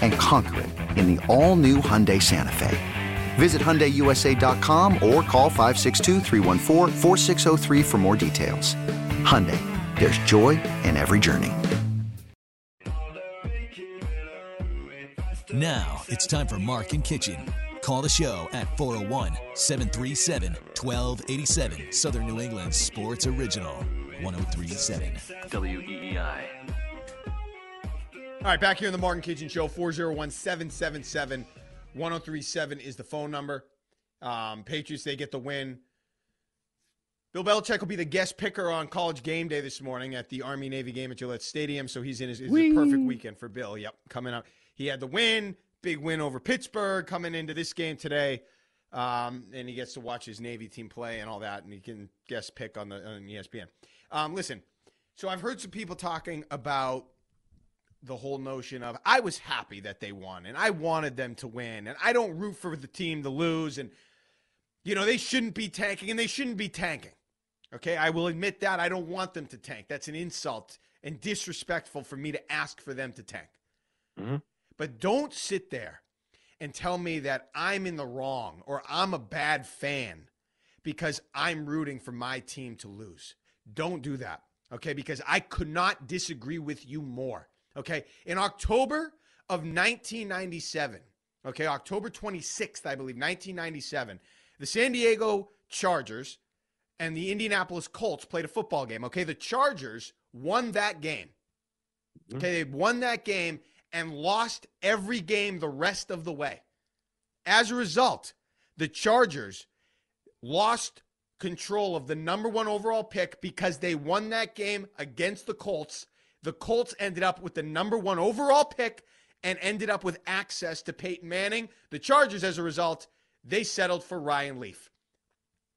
And conquer it in the all-new Hyundai Santa Fe. Visit HyundaiUSA.com or call 562-314-4603 for more details. Hyundai, there's joy in every journey. Now it's time for Mark and Kichen. Call the show at 401 737 1287. Southern New England Sports Original. 1037 WEEI. All right, back here in the Mark and Kichen Show, 401 777 1037 is the phone number. Um, Patriots, they get the win. Bill Belichick will be the guest picker on college game day this morning at the Army Navy game at Gillette Stadium. So he's in his, it's a perfect weekend for Bill. Yep, coming up. He had the win, big win over Pittsburgh coming into this game today. Um, and he gets to watch his Navy team play and all that, and he can guest pick on the on ESPN. Um, listen, so I've heard some people talking about the whole notion of I was happy that they won and I wanted them to win and I don't root for the team to lose and you know they shouldn't be tanking and they shouldn't be tanking. Okay, I will admit that I don't want them to tank. That's an insult and disrespectful for me to ask for them to tank. Mm-hmm. But don't sit there and tell me that I'm in the wrong or I'm a bad fan because I'm rooting for my team to lose. Don't do that. Okay, because I could not disagree with you more. Okay, in October of 1997, okay, October 26th, I believe, 1997, the San Diego Chargers and the Indianapolis Colts played a football game. Okay, the Chargers won that game. Mm-hmm. Okay, they won that game and lost every game the rest of the way. As a result, the Chargers lost control of the number one overall pick because they won that game against the Colts. The Colts ended up with the number one overall pick and ended up with access to Peyton Manning. The Chargers, as a result, they settled for Ryan Leaf.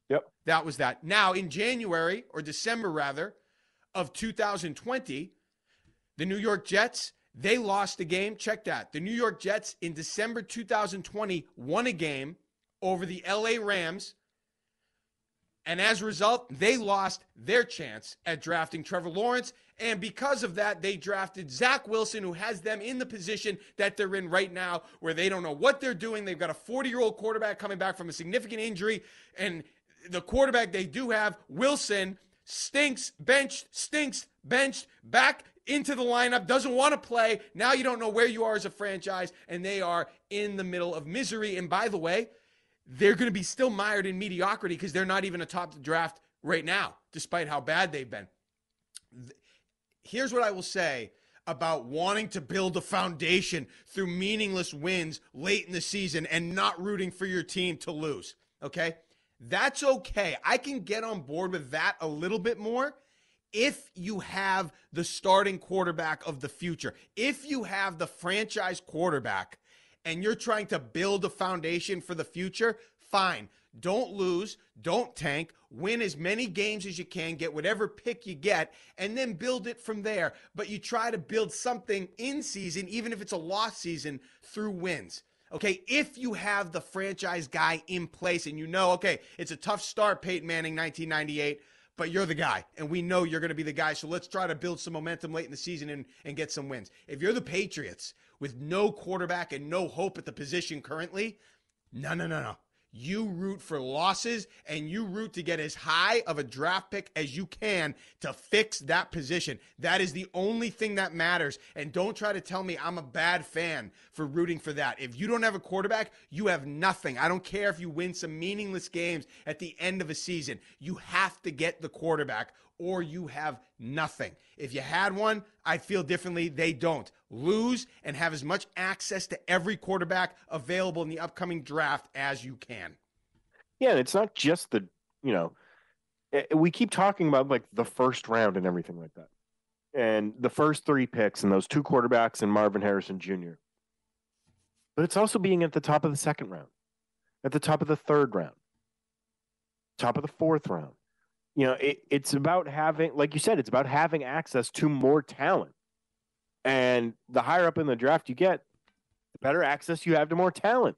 Yep. That was that. Now, in January, or December rather, of 2020, the New York Jets, they lost a game. Check that. The New York Jets in December 2020 won a game over the LA Rams. And as a result, they lost their chance at drafting Trevor Lawrence. And because of that, they drafted Zach Wilson, who has them in the position that they're in right now, where they don't know what they're doing. They've got a 40 year old quarterback coming back from a significant injury. And the quarterback they do have, Wilson, stinks, benched, stinks, benched, back into the lineup, doesn't want to play. Now you don't know where you are as a franchise, and they are in the middle of misery. And by the way, they're going to be still mired in mediocrity because they're not even atop the draft right now, despite how bad they've been. Here's what I will say about wanting to build a foundation through meaningless wins late in the season and not rooting for your team to lose. Okay? That's okay. I can get on board with that a little bit more if you have the starting quarterback of the future. If you have the franchise quarterback and you're trying to build a foundation for the future, fine. Don't lose, don't tank, win as many games as you can, get whatever pick you get, and then build it from there. But you try to build something in season, even if it's a lost season, through wins. Okay, if you have the franchise guy in place and you know, okay, it's a tough start, Peyton Manning, 1998, but you're the guy, and we know you're going to be the guy. So let's try to build some momentum late in the season and, and get some wins. If you're the Patriots with no quarterback and no hope at the position currently, no, no, no, no. You root for losses and you root to get as high of a draft pick as you can to fix that position. That is the only thing that matters. And don't try to tell me I'm a bad fan for rooting for that. If you don't have a quarterback, you have nothing. I don't care if you win some meaningless games at the end of a season. You have to get the quarterback or you have nothing. If you had one, I feel differently. They don't. Lose and have as much access to every quarterback available in the upcoming draft as you can. Yeah, it's not just the, you know, eh, we keep talking about like the first round and everything like that. And the first three picks and those two quarterbacks and Marvin Harrison Jr. But it's also being at the top of the second round, at the top of the third round, top of the fourth round you know, it, it's about having, like you said, it's about having access to more talent. And the higher up in the draft you get, the better access you have to more talent.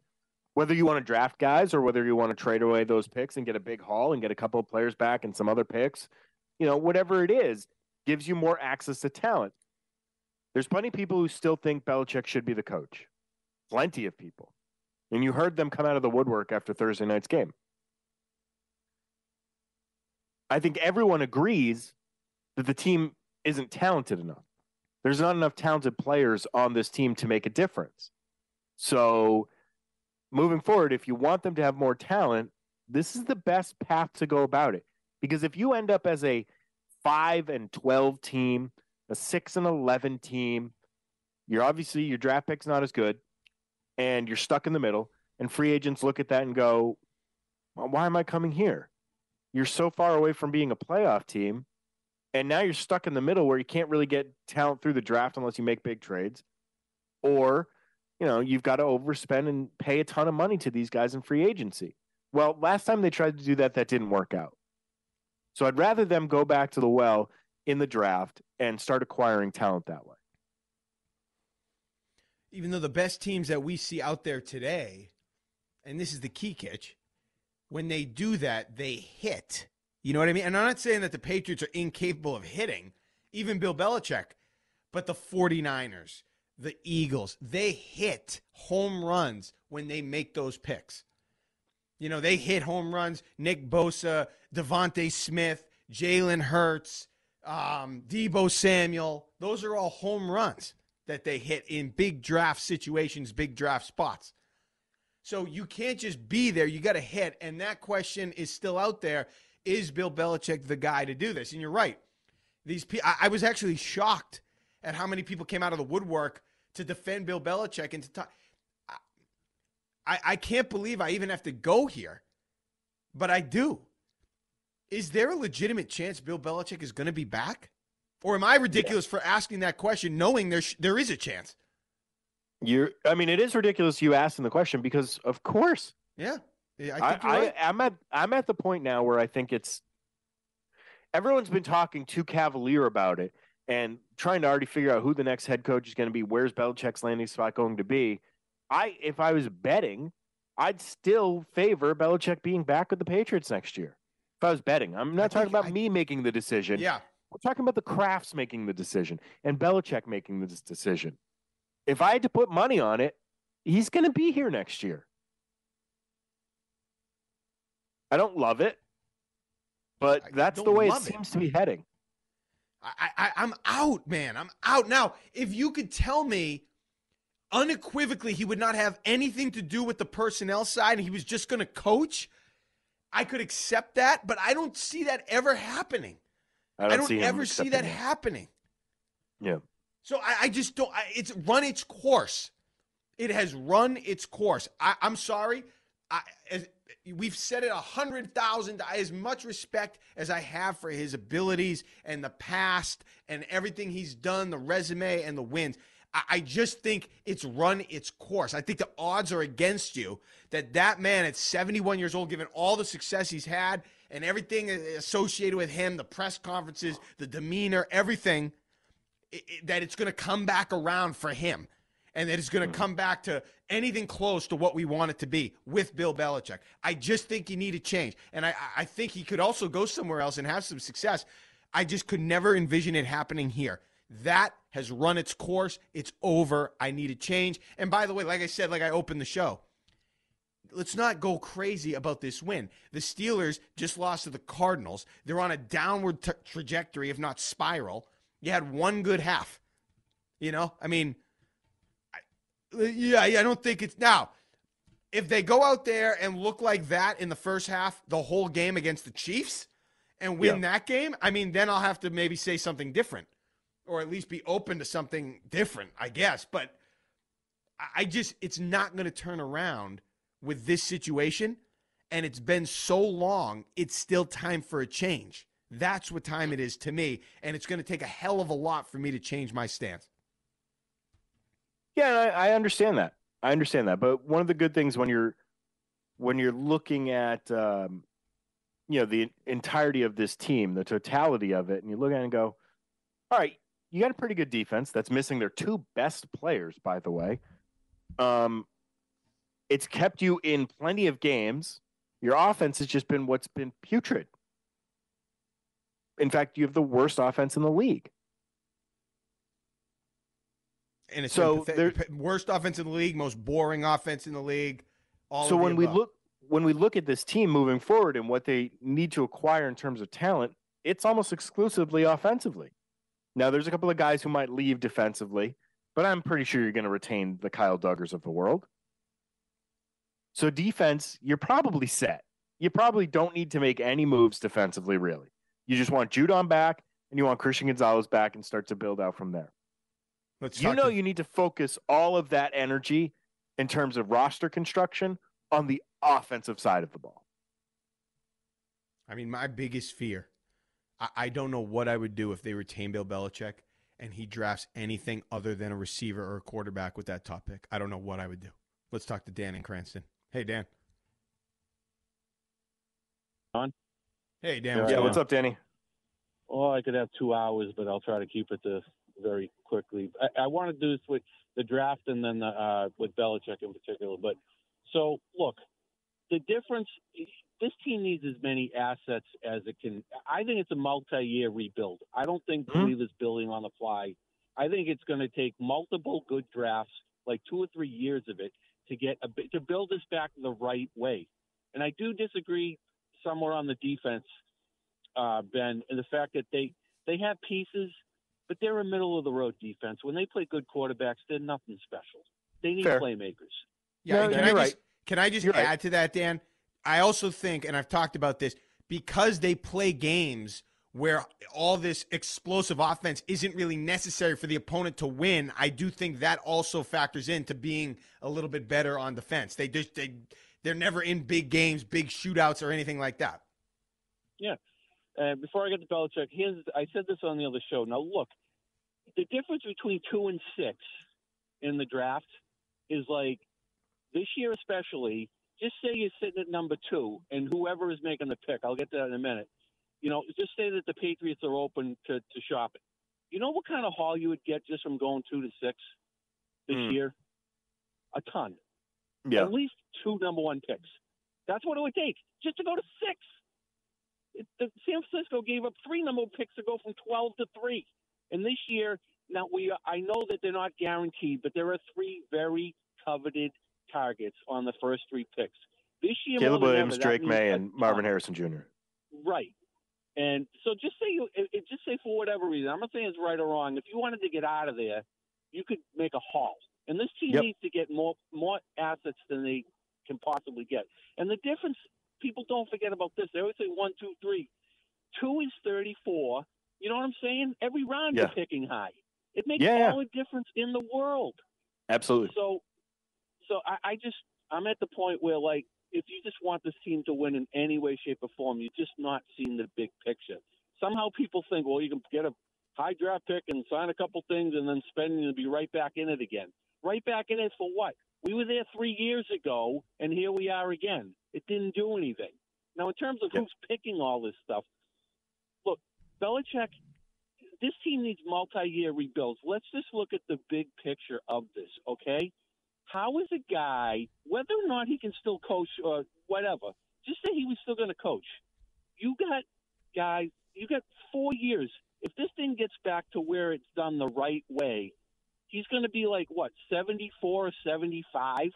Whether you want to draft guys or whether you want to trade away those picks and get a big haul and get a couple of players back and some other picks, you know, whatever it is, gives you more access to talent. There's plenty of people who still think Belichick should be the coach. Plenty of people. And you heard them come out of the woodwork after Thursday night's game. I think everyone agrees that the team isn't talented enough. There's not enough talented players on this team to make a difference. So, moving forward, if you want them to have more talent, this is the best path to go about it. Because if you end up as a 5 and 12 team, a 6 and 11 team, you're obviously your draft pick's not as good and you're stuck in the middle and free agents look at that and go, well, why am I coming here? You're so far away from being a playoff team. And now you're stuck in the middle where you can't really get talent through the draft unless you make big trades. Or, you know, you've got to overspend and pay a ton of money to these guys in free agency. Well, last time they tried to do that, that didn't work out. So I'd rather them go back to the well in the draft and start acquiring talent that way. Even though the best teams that we see out there today, and this is the key, Kitch, when they do that, they hit. You know what I mean? And I'm not saying that the Patriots are incapable of hitting, even Bill Belichick, but the 49ers, the Eagles, they hit home runs when they make those picks. You know, they hit home runs. Nick Bosa, DeVonta Smith, Jalen Hurts, um, Deebo Samuel. Those are all home runs that they hit in big draft situations, big draft spots. So you can't just be there. You got to hit. And that question is still out there. Is Bill Belichick the guy to do this? And you're right. These pe- I, I was actually shocked at how many people came out of the woodwork to defend Bill Belichick and to talk. I, I can't believe I even have to go here, but I do. Is there a legitimate chance Bill Belichick is going to be back? Or am I ridiculous yeah. for asking that question, knowing there, sh- there is a chance? You're. I mean, it is ridiculous you asking the question because, of course. Yeah. yeah I, I, I right. I'm at. I'm at the point now where I think it's. Everyone's been talking too cavalier about it and trying to already figure out who the next head coach is going to be. Where's Belichick's landing spot going to be? I, if I was betting, I'd still favor Belichick being back with the Patriots next year. If I was betting, I'm not talking about I, me making the decision. Yeah, we're talking about the Krafts making the decision and Belichick making this decision if I had to put money on it, he's going to be here next year. I don't love it, but that's the way it seems to be heading. I, I, I'm out, man. I'm out. Now, if you could tell me unequivocally he would not have anything to do with the personnel side and he was just going to coach, I could accept that, but I don't see that ever happening. I don't, I don't ever see that, that happening. Yeah. So I, I just don't. I, it's run its course. It has run its course. I, am sorry. I, as, we've said it a hundred thousand. As much respect as I have for his abilities and the past and everything he's done, the resume and the wins. I, I just think it's run its course. I think the odds are against you that that man at 71 years old, given all the success he's had and everything associated with him, the press conferences, the demeanor, everything it, that it's going to come back around for him. and that it's going to mm-hmm. come back to anything close to what we want it to be with Bill Belichick. I just think you need a change. And I, I think he could also go somewhere else and have some success. I just could never envision it happening here. That has run its course. It's over. I need a change. And by the way, like I said, like I opened the show, let's not go crazy about this win. The Steelers just lost to the Cardinals. They're on a downward t- trajectory, if not spiral. You had one good half. You know, I mean, I, yeah, I don't think it's now. If they go out there and look like that in the first half, the whole game against the Chiefs, and win yeah. that game, I mean, then I'll have to maybe say something different, or at least be open to something different, I guess. But I just, it's not going to turn around with this situation, and it's been so long, it's still time for a change. That's what time it is to me, and it's going to take a hell of a lot for me to change my stance. Yeah, I, I understand that. I understand that. But one of the good things when you're when you're looking at um, you know the entirety of this team, the totality of it, and you look at it and go, all right, you got a pretty good defense that's missing their two best players, by the way. Um, it's kept you in plenty of games. Your offense has just been what's been putrid. In fact, you have the worst offense in the league. And it's so worst offense in the league, most boring offense in the league. so when we look when we look at this team moving forward and what they need to acquire in terms of talent, it's almost exclusively offensively. Now, there's a couple of guys who might leave defensively, but I'm pretty sure you're going to retain the Kyle Duggers of the world. So defense, you're probably set. You probably don't need to make any moves defensively, really. You just want Judon back and you want Christian Gonzalez back and start to build out from there. Let's you know to- you need to focus all of that energy in terms of roster construction on the offensive side of the ball. I mean, my biggest fear, I, I don't know what I would do if they retain Bill Belichick and he drafts anything other than a receiver or a quarterback with that top pick. I don't know what I would do. Let's talk to Dan in Cranston. Hey, Dan. On? Hey, Dan. What's yeah, what's up, Danny? Well, I could have two hours, but I'll try to keep it to very quickly. I, I want to do this with the draft and then the, uh, with Belichick in particular. But so, look, the difference. This team needs as many assets as it can. I think it's a multi-year rebuild. I don't think mm-hmm. believe is building on the fly. I think it's going to take multiple good drafts, like two or three years of it, to get a to build this back the right way. And I do disagree somewhere on the defense, uh, Ben, and the fact that they they have pieces, but they're a middle of the road defense. When they play good quarterbacks, they're nothing special. They need Fair. playmakers. Yeah, no, can, I just, right. can I just you're add right. to that, Dan? I also think, and I've talked about this, because they play games where all this explosive offense isn't really necessary for the opponent to win, I do think that also factors into being a little bit better on defense. They just they they're never in big games, big shootouts, or anything like that. Yeah. Uh, before I get to Belichick, here's I said this on the other show. Now look, the difference between two and six in the draft is like this year, especially. Just say you're sitting at number two, and whoever is making the pick, I'll get to that in a minute you know, just say that the Patriots are open to, to shopping. You know what kind of haul you would get just from going two to six this mm. year? A ton. Yeah. At least two number one picks. That's what it would take just to go to six. It, the, San Francisco gave up three number one picks to go from 12 to three. And this year, now we I know that they're not guaranteed, but there are three very coveted targets on the first three picks. This year, Caleb Williams, ever, Drake Maye, and Marvin Harrison Jr. Right. And so just say you, just say for whatever reason, I'm not saying it's right or wrong. If you wanted to get out of there, you could make a haul. And this team yep. needs to get more more assets than they can possibly get. And the difference, people don't forget about this. They always say one, two, three. Two is 34. You know what I'm saying? Every round yeah. you're picking high. It makes yeah. all the difference in the world. Absolutely. So, so I, I just I'm at the point where like if you just want this team to win in any way, shape, or form, you're just not seeing the big picture. Somehow people think, well, you can get a high draft pick and sign a couple things and then spend and be right back in it again. Right back in it for what? We were there three years ago, and here we are again. It didn't do anything. Now, in terms of who's picking all this stuff, look, Belichick, this team needs multi-year rebuilds. Let's just look at the big picture of this, okay? How is a guy, whether or not he can still coach or whatever, just say he was still going to coach. You got guys, you got four years. If this thing gets back to where it's done the right way, he's going to be like what, 74 or 75?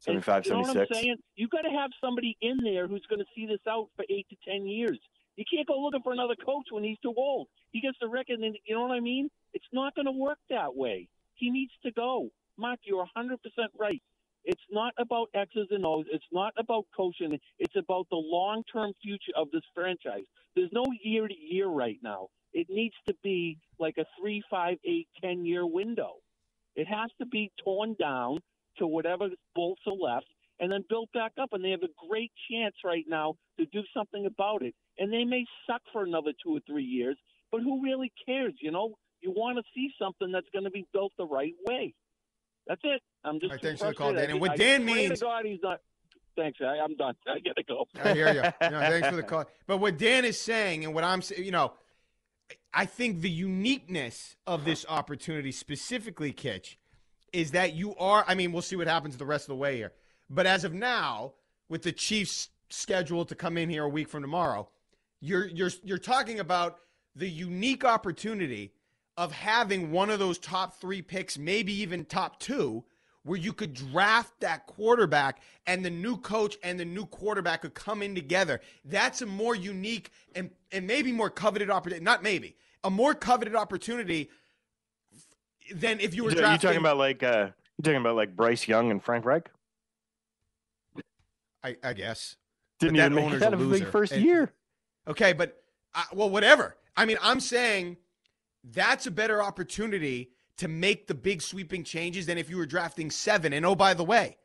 75, and, you know 76. what I'm saying? You got to have somebody in there who's going to see this out for eight to ten years. You can't go looking for another coach when he's too old. He gets the record, and you know what I mean? It's not going to work that way. He needs to go. Mark, you're 100% right. It's not about X's and O's. It's not about coaching. It's about the long term future of this franchise. There's no year to year right now. It needs to be like a three, five, eight, ten year window. It has to be torn down to whatever bolts are left and then built back up. And they have a great chance right now to do something about it. And they may suck for another two or three years, but who really cares? You know, you want to see something that's going to be built the right way. That's it. I'm just. Right, thanks for the call, Dan. And what I- Dan I means- God, he's not. Thanks. I, I'm done. I gotta go. I hear you. No, thanks for the call. But what Dan is saying, and what I'm saying, you know, I think the uniqueness of this opportunity, specifically, Kitch, is that you are. I mean, we'll see what happens the rest of the way here. But as of now, with the Chiefs scheduled to come in here a week from tomorrow, you're you're you're talking about the unique opportunity of having one of those top three picks, maybe even top two, where you could draft that quarterback and the new coach and the new quarterback could come in together. That's a more unique and, and maybe more coveted opportunity. Not maybe, a more coveted opportunity than if you were You drafting. talking about like uh you talking about like Bryce Young and Frank Reich? I, I guess. Didn't that even make that a of the first And- year. Okay, but uh, well, whatever. I mean, I'm saying that's a better opportunity to make the big sweeping changes than if you were drafting seven. And oh, by the way,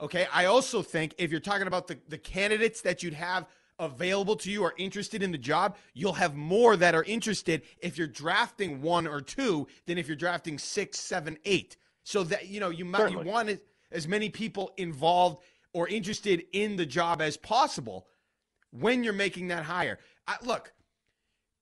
okay, I also think if you're talking about the, the candidates that you'd have available to you or interested in the job, you'll have more that are interested if you're drafting one or two than if you're drafting six, seven, eight. So that you know you might you want as- as many people involved or interested in the job as possible when you're making that hire. I, look,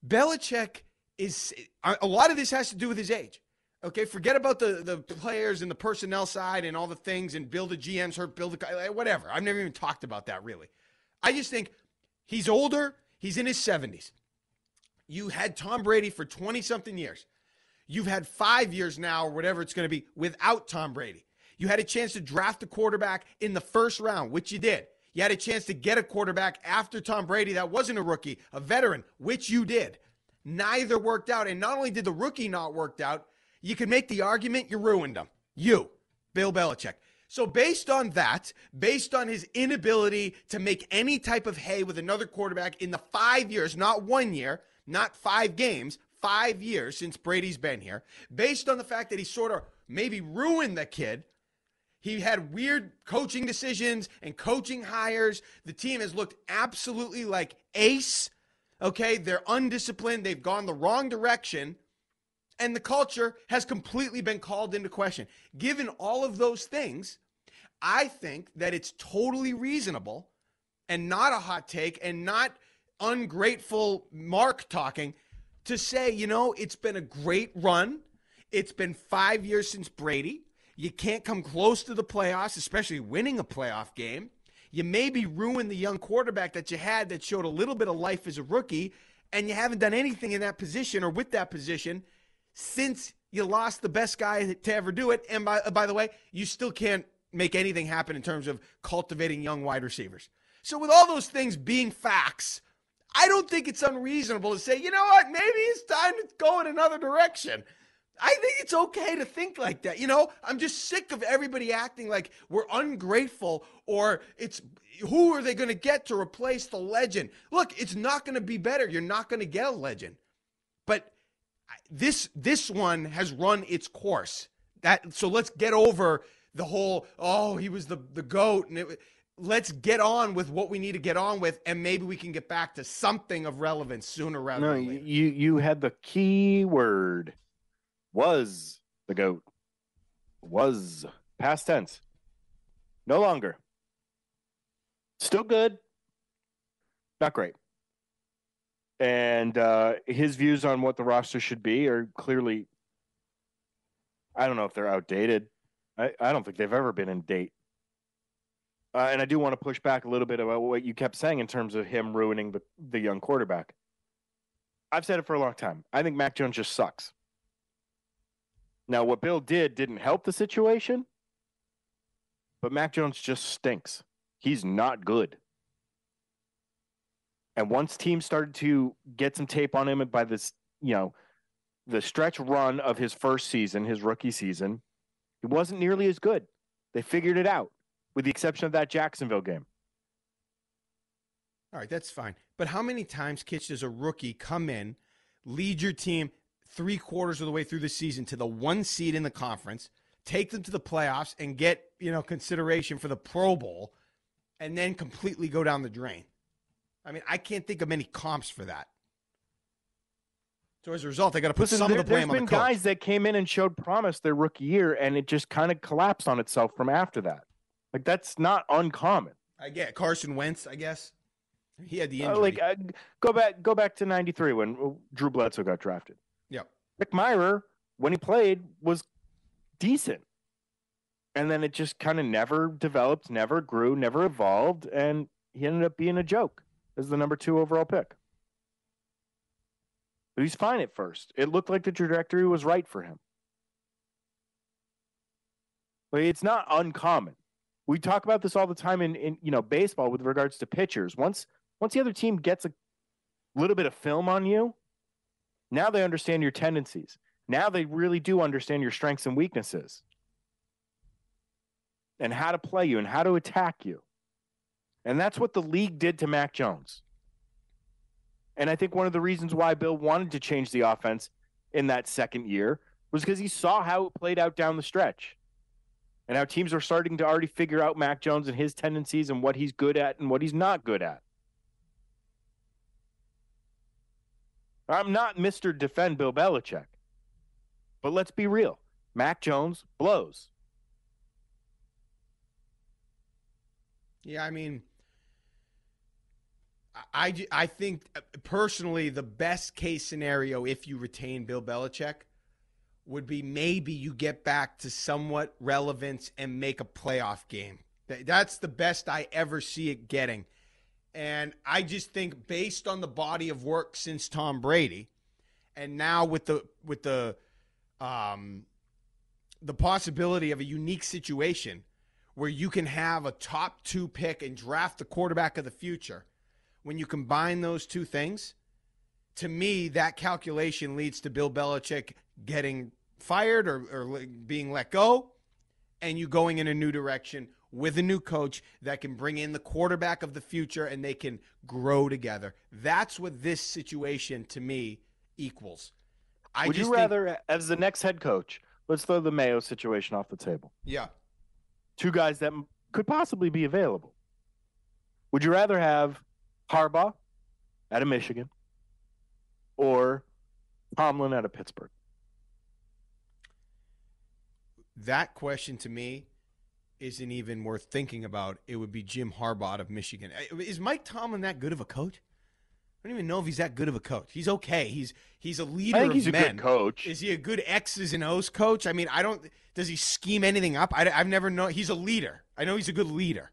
Belichick is a lot of this has to do with his age. Okay, forget about the the players and the personnel side and all the things and build a GM's hurt, build a eh, whatever. I've never even talked about that really. I just think he's older. He's in his 70s. You had Tom Brady for 20 something years. You've had five years now, or whatever it's going to be, without Tom Brady. You had a chance to draft a quarterback in the first round, which you did. You had a chance to get a quarterback after Tom Brady that wasn't a rookie, a veteran, which you did. Neither worked out. And not only did the rookie not work out, you can make the argument you ruined him. You, Bill Belichick. So, based on that, based on his inability to make any type of hay with another quarterback in the five years, not one year, not five games, five years since Brady's been here, based on the fact that he sort of maybe ruined the kid, he had weird coaching decisions and coaching hires. The team has looked absolutely like ace. Okay, they're undisciplined. They've gone the wrong direction. And the culture has completely been called into question. Given all of those things, I think that it's totally reasonable and not a hot take and not ungrateful Mark talking to say, you know, it's been a great run. It's been five years since Brady. You can't come close to the playoffs, especially winning a playoff game. You maybe ruined the young quarterback that you had that showed a little bit of life as a rookie, and you haven't done anything in that position or with that position since you lost the best guy to ever do it. And by, by the way, you still can't make anything happen in terms of cultivating young wide receivers. So, with all those things being facts, I don't think it's unreasonable to say, you know what, maybe it's time to go in another direction. I think it's okay to think like that. You know, I'm just sick of everybody acting like we're ungrateful or it's who are they going to get to replace the legend? Look, it's not going to be better. You're not going to get a legend. This this one has run its course. That so let's get over the whole oh, he was the the goat and it, let's get on with what we need to get on with and maybe we can get back to something of relevance sooner rather No, than later. you you had the key word was the goat. Was past tense. No longer. Still good. Not great. And uh, his views on what the roster should be are clearly. I don't know if they're outdated. I, I don't think they've ever been in date. Uh, and I do want to push back a little bit about what you kept saying in terms of him ruining the, the young quarterback. I've said it for a long time. I think Mac Jones just sucks. Now, what Bill did didn't help the situation, but Mac Jones just stinks. He's not good. And once teams started to get some tape on him by this, you know, the stretch run of his first season, his rookie season, he wasn't nearly as good. They figured it out, with the exception of that Jacksonville game. All right, that's fine. But how many times, Kitch, does a rookie come in, lead your team three quarters of the way through the season to the one seed in the conference, take them to the playoffs, and get you know consideration for the Pro Bowl, and then completely go down the drain? I mean, I can't think of many comps for that. So as a result, they got to put Listen, some there, of the blame there's on been the coach. guys that came in and showed promise their rookie year, and it just kind of collapsed on itself from after that. Like that's not uncommon. I get Carson Wentz. I guess he had the Uh, injury. like uh, go back, go back to '93 when uh, Drew Bledsoe got drafted. Yeah, Rick Mirer, when he played, was decent, and then it just kind of never developed, never grew, never evolved, and he ended up being a joke as the number two overall pick. But he's fine at first. It looked like the trajectory was right for him. But it's not uncommon. We talk about this all the time in, in you know baseball with regards to pitchers. Once once the other team gets a little bit of film on you, now they understand your tendencies. Now they really do understand your strengths and weaknesses. And how to play you and how to attack you. And that's what the league did to Mac Jones. And I think one of the reasons why Bill wanted to change the offense in that second year was because he saw how it played out down the stretch and how teams are starting to already figure out Mac Jones and his tendencies and what he's good at and what he's not good at. I'm not Mr. Defend Bill Belichick, but let's be real. Mac Jones blows. Yeah, I mean, I, I, think uh, personally the best case scenario if you retain Bill Belichick would be maybe you get back to somewhat relevance and make a playoff game. That's the best I ever see it getting. And I just think based on the body of work since Tom Brady and now with the with the um the possibility of a unique situation where you can have a top 2 pick and draft the quarterback of the future. When you combine those two things, to me, that calculation leads to Bill Belichick getting fired or, or being let go, and you going in a new direction with a new coach that can bring in the quarterback of the future and they can grow together. That's what this situation to me equals. I Would just you think- rather, as the next head coach, let's throw the Mayo situation off the table? yeah. Two guys that could possibly be available. Would you rather have Harbaugh out of Michigan or Tomlin out of Pittsburgh? That question to me isn't even worth thinking about. It would be Jim Harbaugh out of Michigan. Uh, Is Mike Tomlin that good of a coach? I don't even know if he's that good of a coach. He's okay. He's he's a leader I think of he's a men. good coach. Is he a good X's and O's coach? I mean, I don't. Does he scheme anything up? I, have never known. He's a leader. I know he's a good leader.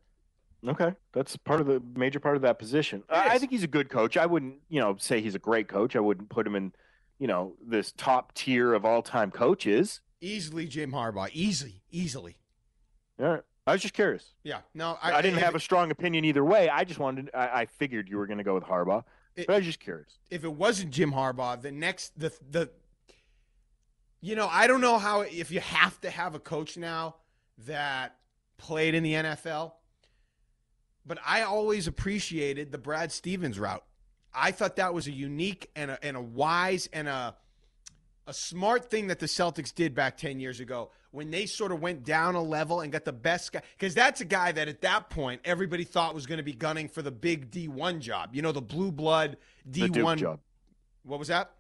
Okay, that's part of the major part of that position. I I think he's a good coach. I wouldn't, you know, say he's a great coach. I wouldn't put him in, you know, this top tier of all time coaches. Easily Jim Harbaugh. Easily, easily. All right. I was just curious. Yeah. No, I, didn't if- have a strong opinion either way. I just wanted. I, I figured you were going to go with Harbaugh, It- but I was just curious. if it wasn't Jim Harbaugh, the next the the you know, I don't know how if you have to have a coach now that played in the NFL, but I always appreciated the Brad Stevens route. I thought that was a unique and a, and a wise and a a smart thing that the Celtics did back 10 years ago when they sort of went down a level and got the best guy cuz that's a guy that at that point everybody thought was going to be gunning for the big D1 job. You know, the blue blood D1 Duke job. What was that?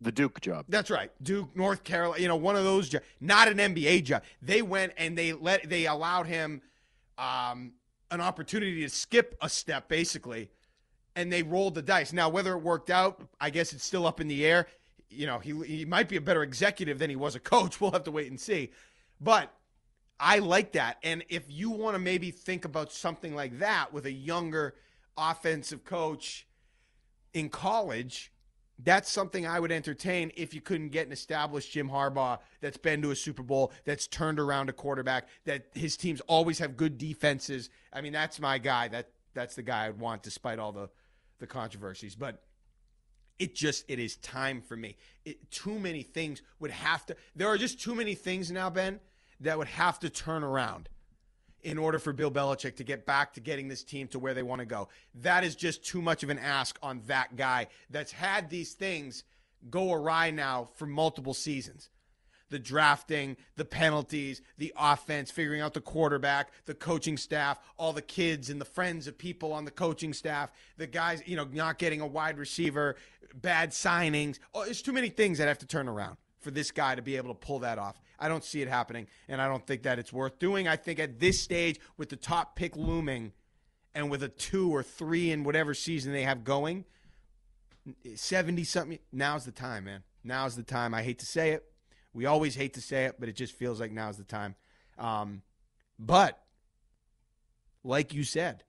The Duke job. That's right. Duke, North Carolina, you know, one of those jobs, not an NBA job. They went and they let they allowed him um, an opportunity to skip a step basically and they rolled the dice. Now, whether it worked out, I guess it's still up in the air. You know, he, he might be a better executive than he was a coach. We'll have to wait and see. But I like that. And if you want to maybe think about something like that with a younger offensive coach in college, that's something I would entertain if you couldn't get an established Jim Harbaugh that's been to a Super Bowl, that's turned around a quarterback, that his teams always have good defenses. I mean, that's my guy. That that's the guy I'd want despite all the the controversies. But it just it is time for me. It, too many things would have to there are just too many things now, Ben, that would have to turn around in order for Bill Belichick to get back to getting this team to where they want to go. That is just too much of an ask on that guy that's had these things go awry now for multiple seasons. The drafting, the penalties, the offense, figuring out the quarterback, the coaching staff, all the kids and the friends of people on the coaching staff, the guys, you know, not getting a wide receiver, bad signings. Oh, there's too many things that have to turn around for this guy to be able to pull that off. I don't see it happening, and I don't think that it's worth doing. I think at this stage, with the top pick looming, and with a two or three in whatever season they have going, 70 something, now's the time, man. Now's the time. I hate to say it. We always hate to say it, but it just feels like now's the time. Um, but, like you said,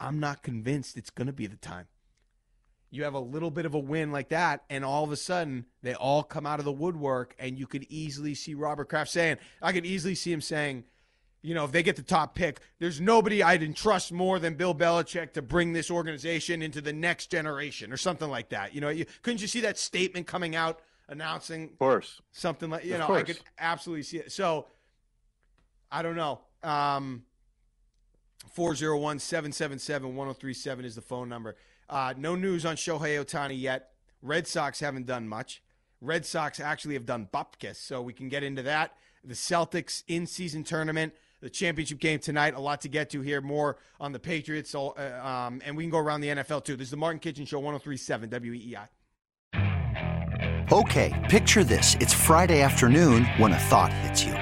I'm not convinced it's going to be the time you have a little bit of a win like that, and all of a sudden they all come out of the woodwork, and you could easily see Robert Kraft saying, I could easily see him saying, you know, if they get the top pick, there's nobody I'd entrust more than Bill Belichick to bring this organization into the next generation or something like that. You know, you, couldn't you see that statement coming out announcing of course. something like, you Of know, I course. could absolutely see it. So I don't know. Um, 401 777 1037 is the phone number. Uh, no news on Shohei Ohtani yet. Red Sox haven't done much. Red Sox actually have done bupkis, so we can get into that. The Celtics in season tournament, the championship game tonight. A lot to get to here. More on the Patriots, uh, um, and we can go around the NFL too. This is the Mark and Kichen Show, 1037 WEEI. Okay, picture this. It's Friday afternoon when a thought hits you.